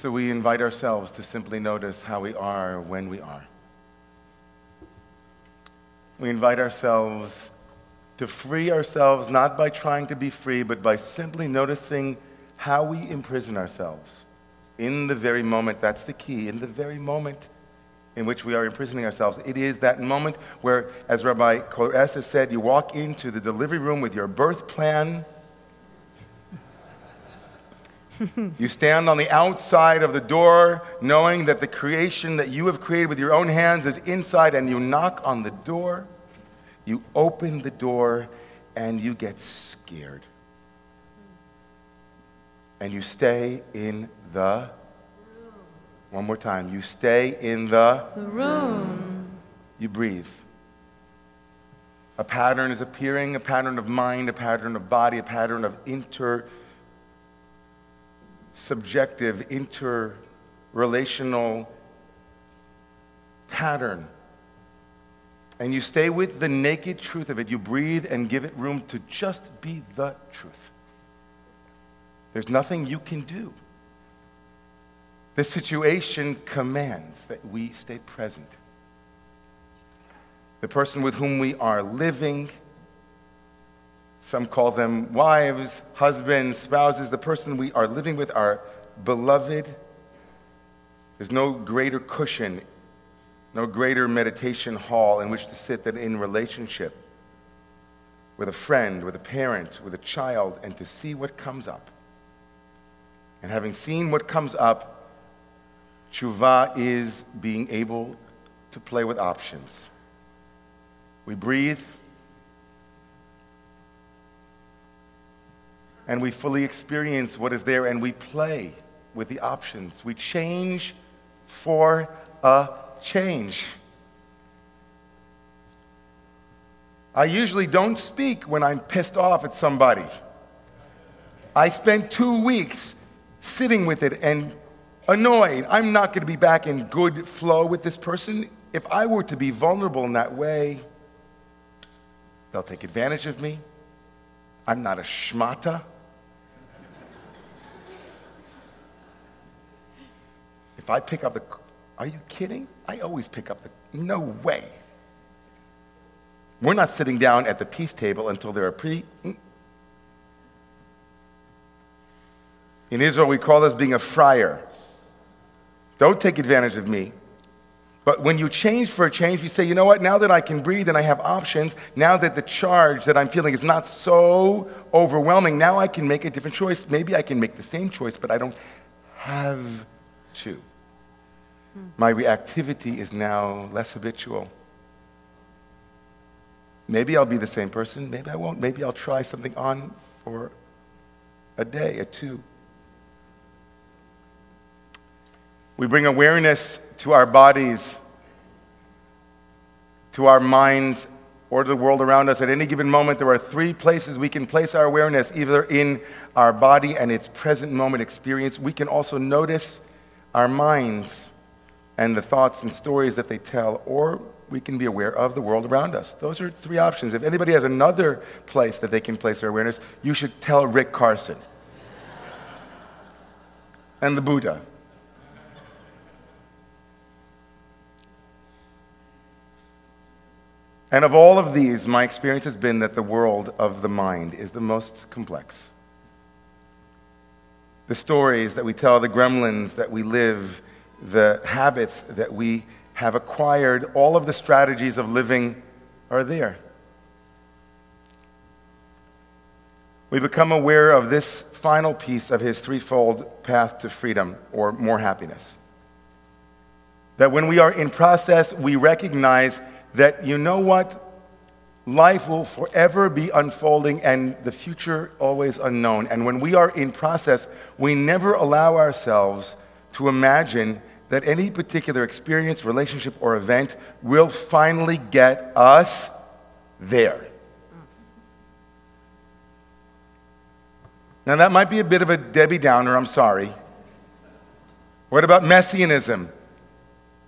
So we invite ourselves to simply notice how we are when we are. We invite ourselves to free ourselves not by trying to be free, but by simply noticing how we imprison ourselves in the very moment. That's the key. In the very moment in which we are imprisoning ourselves. It is that moment where, as Rabbi Koresh has said, you walk into the delivery room with your birth plan. You stand on the outside of the door knowing that the creation that you have created with your own hands is inside, and you knock on the door. You open the door and you get scared. And you stay in the room. one more time. You stay in the, the room. You breathe. A pattern is appearing, a pattern of mind, a pattern of body, a pattern of inter subjective, interrelational pattern. And you stay with the naked truth of it. You breathe and give it room to just be the truth. There's nothing you can do. The situation commands that we stay present. The person with whom we are living, some call them wives, husbands, spouses, the person we are living with, our beloved. There's no greater cushion, no greater meditation hall in which to sit than in relationship with a friend, with a parent, with a child, and to see what comes up. And having seen what comes up, Tshuva is being able to play with options. We breathe, and we fully experience what is there, and we play with the options. We change for a change. I usually don't speak when I'm pissed off at somebody. I spend two weeks sitting with it and annoyed. I'm not going to be back in good flow with this person. If I were to be vulnerable in that way, they'll take advantage of me. I'm not a schmata. If I pick up the, are you kidding? I always pick up the, no way. We're not sitting down at the peace table until there are pre. Mm. In Israel, we call this being a friar. Don't take advantage of me. But when you change for a change, you say, you know what, now that I can breathe and I have options, now that the charge that I'm feeling is not so overwhelming, now I can make a different choice. Maybe I can make the same choice, but I don't have to. My reactivity is now less habitual. Maybe I'll be the same person, maybe I won't. Maybe I'll try something on for a day, a two. We bring awareness to our bodies, to our minds, or to the world around us. At any given moment, there are three places we can place our awareness either in our body and its present moment experience. We can also notice our minds and the thoughts and stories that they tell, or we can be aware of the world around us. Those are three options. If anybody has another place that they can place their awareness, you should tell Rick Carson and the Buddha. And of all of these, my experience has been that the world of the mind is the most complex. The stories that we tell, the gremlins that we live, the habits that we have acquired, all of the strategies of living are there. We become aware of this final piece of his threefold path to freedom or more happiness. That when we are in process, we recognize that you know what? Life will forever be unfolding and the future always unknown. And when we are in process, we never allow ourselves to imagine that any particular experience, relationship, or event will finally get us there. Now, that might be a bit of a Debbie Downer, I'm sorry. What about messianism?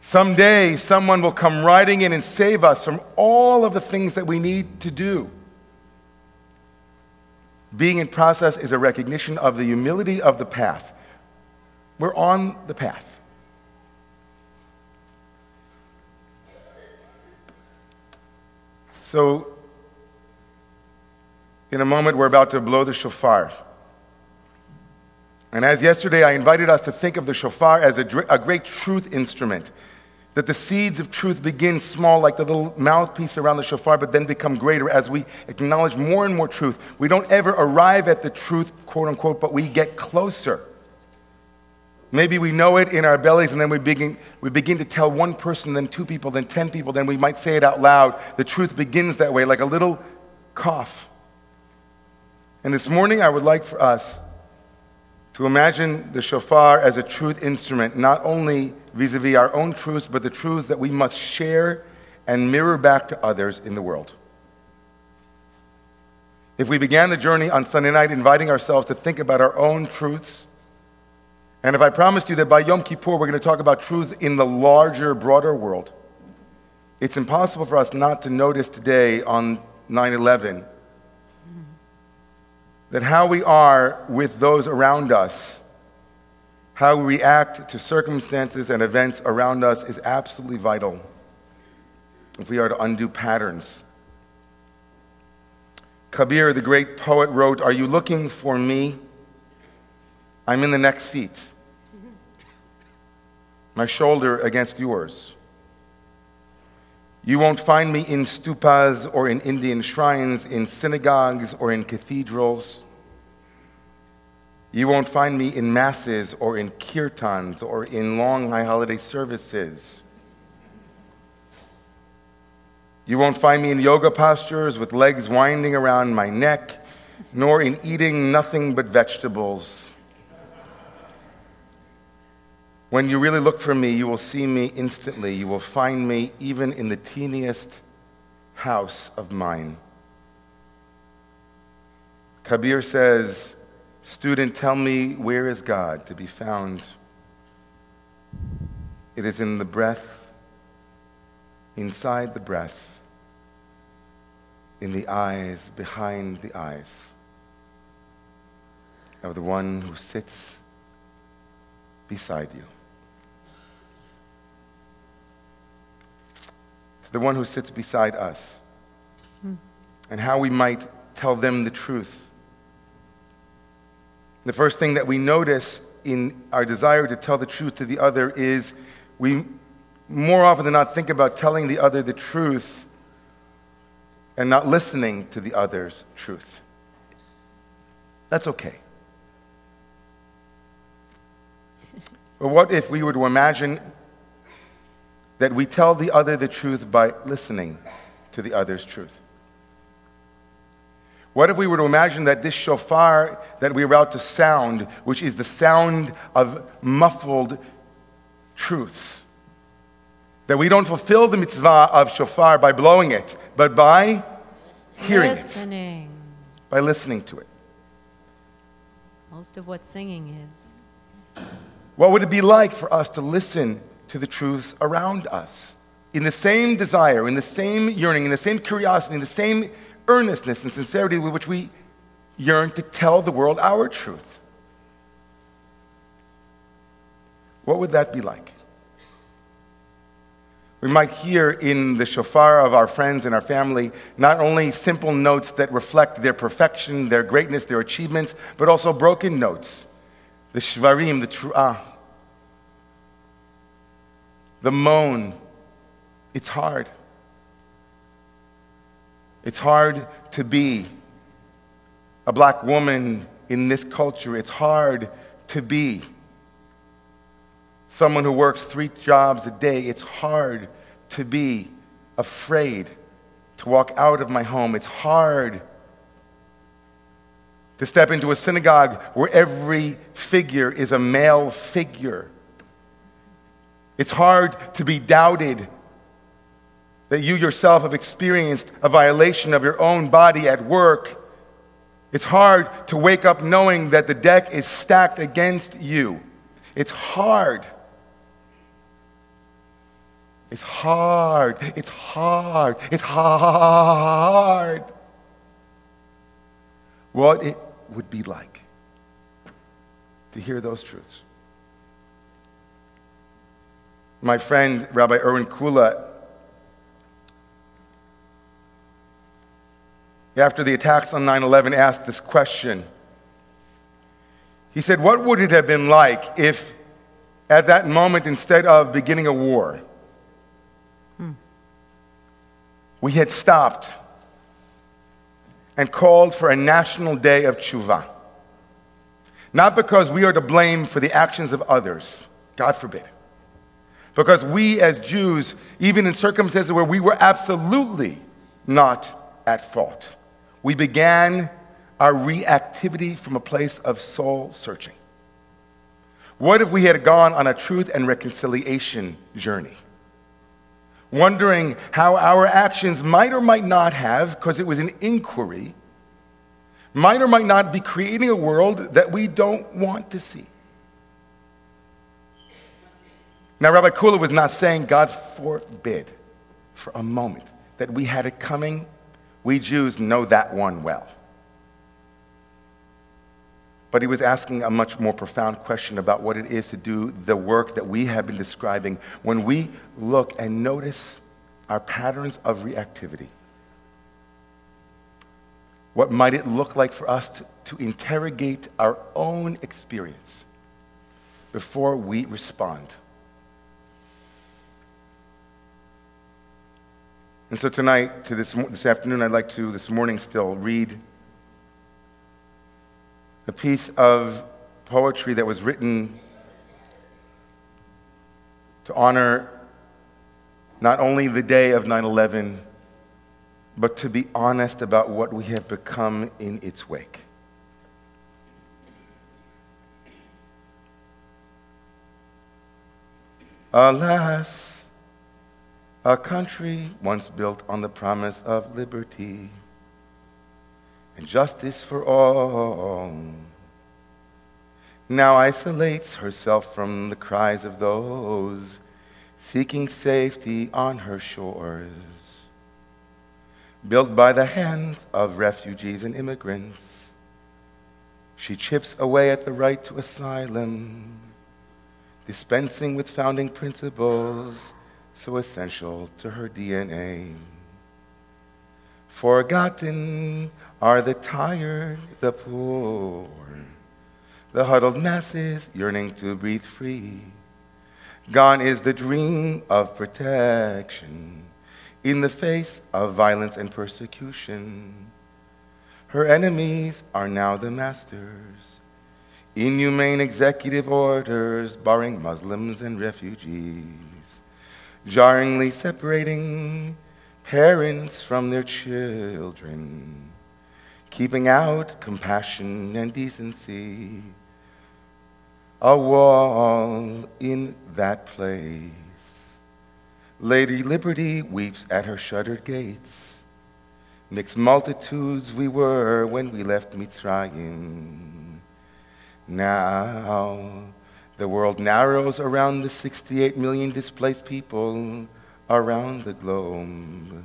Someday, someone will come riding in and save us from all of the things that we need to do. Being in process is a recognition of the humility of the path. we're on the path. So, in a moment, we're about to blow the shofar. And as yesterday, I invited us to think of the shofar as a, a, great truth instrument. That the seeds of truth begin small, like the little mouthpiece around the shofar, but then become greater as we acknowledge more and more truth. We don't ever arrive at the truth, quote unquote, but we get closer. Maybe we know it in our bellies, and then we begin, we begin to tell one person, then two people, then ten people, then we might say it out loud. The truth begins that way, like a little cough. And this morning, I would like for us to imagine the shofar as a truth instrument, not only vis a vis our own truths, but the truths that we must share and mirror back to others in the world. If we began the journey on Sunday night inviting ourselves to think about our own truths, and if I promised you that by Yom Kippur we're going to talk about truth in the larger, broader world, it's impossible for us not to notice today on 9 11 that how we are with those around us, how we react to circumstances and events around us is absolutely vital if we are to undo patterns. Kabir, the great poet, wrote, Are you looking for me? I'm in the next seat my shoulder against yours. You won't find me in stupas or in Indian shrines, in synagogues or in cathedrals. You won't find me in masses or in kirtans or in long high holiday services. You won't find me in yoga postures with legs winding around my neck, nor in eating nothing but vegetables. When you really look for me, you will see me instantly. You will find me even in the teeniest house of mine. Kabir says, Student, tell me where is God to be found? It is in the breath, inside the breath, in the eyes, behind the eyes of the one who sits beside you. The one who sits beside us, hmm. and how we might tell them the truth. The first thing that we notice in our desire to tell the truth to the other is we more often than not think about telling the other the truth and not listening to the other's truth. That's okay. But what if we were to imagine that we tell the other the truth by listening to the other's truth. What if we were to imagine that this shofar that we're about to sound, which is the sound of muffled truths, that we don't fulfill the mitzvah of shofar by blowing it, but by hearing listening. it, by listening to it? Most of what singing is. What would it be like for us to listen to the truths around us. In the same desire, in the same yearning, in the same curiosity, in the same earnestness and sincerity with which we yearn to tell the world our truth. What would that be like? We might hear in the shofar of our friends and our family not only simple notes that reflect their perfection, their greatness, their achievements, but also broken notes. The shvarim, the tru'ah, the moan. It's hard. It's hard to be a black woman in this culture. It's hard to be someone who works three jobs a day. It's hard to be afraid to walk out of my home. It's hard to step into a synagogue where every figure is a male figure. It's hard to be doubted that you yourself have experienced a violation of your own body at work. It's hard to wake up knowing that the deck is stacked against you. It's hard. It's hard. It's hard. It's hard. What it would be like to hear those truths. My friend, Rabbi Irwin Kula, after the attacks on 9 11, asked this question. He said, What would it have been like if, at that moment, instead of beginning a war, hmm. we had stopped and called for a national day of tshuva? Not because we are to blame for the actions of others, God forbid. Because we as Jews, even in circumstances where we were absolutely not at fault, we began our reactivity from a place of soul searching. What if we had gone on a truth and reconciliation journey? Wondering how our actions might or might not have, because it was an inquiry, might or might not be creating a world that we don't want to see. Now, Rabbi Kula was not saying, God forbid, for a moment, that we had it coming. We Jews know that one well. But he was asking a much more profound question about what it is to do the work that we have been describing when we look and notice our patterns of reactivity. What might it look like for us to, to interrogate our own experience before we respond? And so tonight, to this, this afternoon, I'd like to, this morning still, read a piece of poetry that was written to honor not only the day of 9 11, but to be honest about what we have become in its wake. Alas, a country once built on the promise of liberty and justice for all, now isolates herself from the cries of those seeking safety on her shores. Built by the hands of refugees and immigrants, she chips away at the right to asylum, dispensing with founding principles so essential to her DNA. Forgotten are the tired, the poor, the huddled masses yearning to breathe free. Gone is the dream of protection in the face of violence and persecution. Her enemies are now the masters. Inhumane executive orders barring Muslims and refugees jarringly separating parents from their children, keeping out compassion and decency. A wall in that place. Lady Liberty weeps at her shuttered gates. Mixed multitudes we were when we left Mitzrayim. Now, the world narrows around the 68 million displaced people around the globe.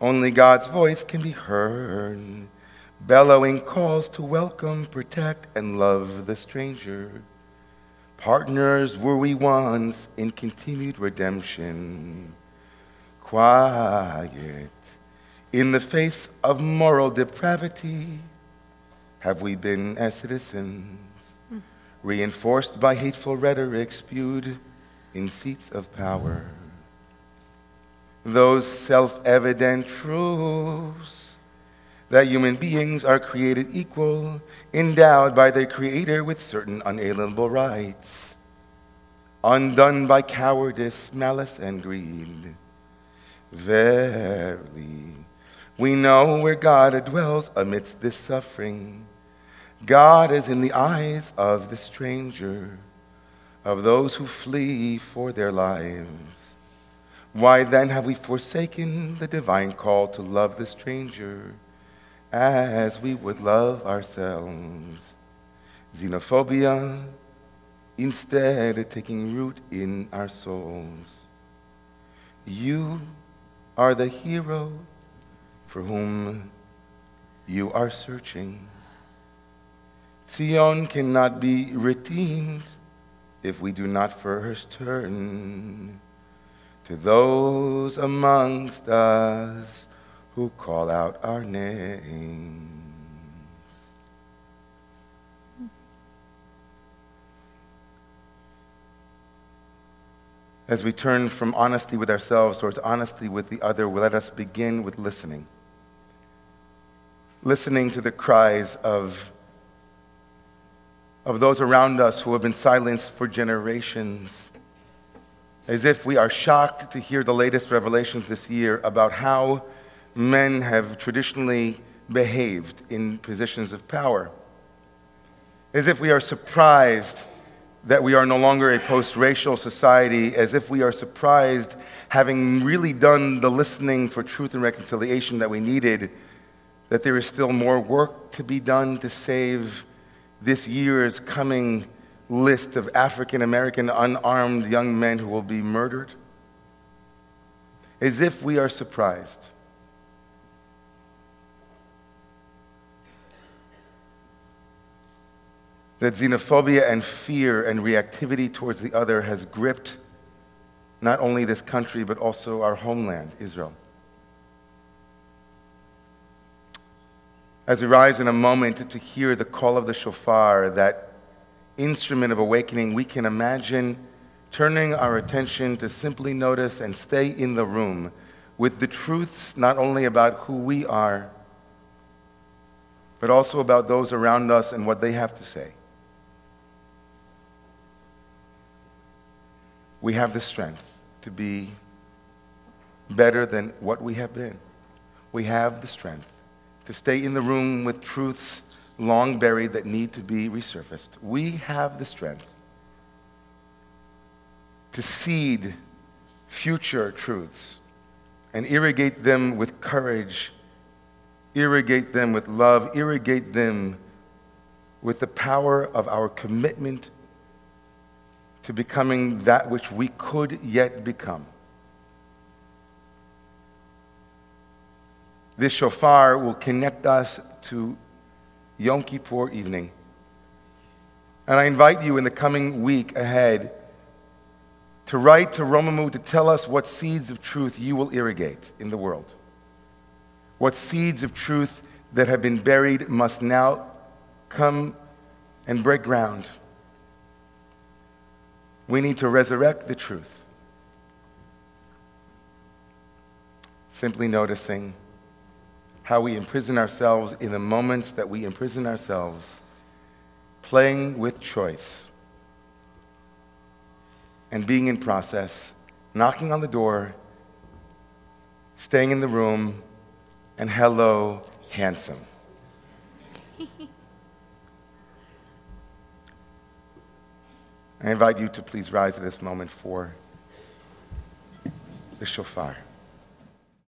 Only God's voice can be heard, bellowing calls to welcome, protect, and love the stranger. Partners were we once in continued redemption. Quiet in the face of moral depravity have we been as citizens reinforced by hateful rhetoric spewed in seats of power. Those self evident truths that human beings are created equal, endowed by their Creator with certain unalienable rights, undone by cowardice, malice, and greed. Verily, we know where God dwells amidst this suffering God is in the eyes of the stranger, of those who flee for their lives. Why then have we forsaken the divine call to love the stranger as we would love ourselves? Xenophobia instead taking root in our souls. You are the hero for whom you are searching. Zion cannot be redeemed if we do not first turn to those amongst us who call out our names. As we turn from honesty with ourselves towards honesty with the other, let us begin with listening. Listening to the cries of, of those around us who have been silenced for generations. As if we are shocked to hear the latest revelations this year about how men have traditionally behaved in positions of power. As if we are surprised that we are no longer a post racial society, as if we are surprised, having really done the listening for truth and reconciliation that we needed, that there is still more work to be done to save this year's coming list of African American unarmed young men who will be murdered. As if we are surprised. that xenophobia and fear and reactivity towards the other has gripped not only this country, but also our homeland, Israel. As we rise in a moment to hear the call of the shofar, that instrument of awakening, we can imagine turning our attention to simply notice and stay in the room with the truths not only about who we are, but also about those around us and what they have to say. we have the strength to be better than what we have been. We have the strength to stay in the room with truths long buried that need to be resurfaced. We have the strength to seed future truths and irrigate them with courage, irrigate them with love, irrigate them with the power of our commitment to becoming that which we could yet become. This shofar will connect us to Yom Kippur evening. And I invite you in the coming week ahead to write to Romemu to tell us what seeds of truth you will irrigate in the world. What seeds of truth that have been buried must now come and break ground. We need to resurrect the truth. Simply noticing how we imprison ourselves in the moments that we imprison ourselves, playing with choice and being in process, knocking on the door, staying in the room, and hello, handsome. I invite you to please rise at this moment for the shofar.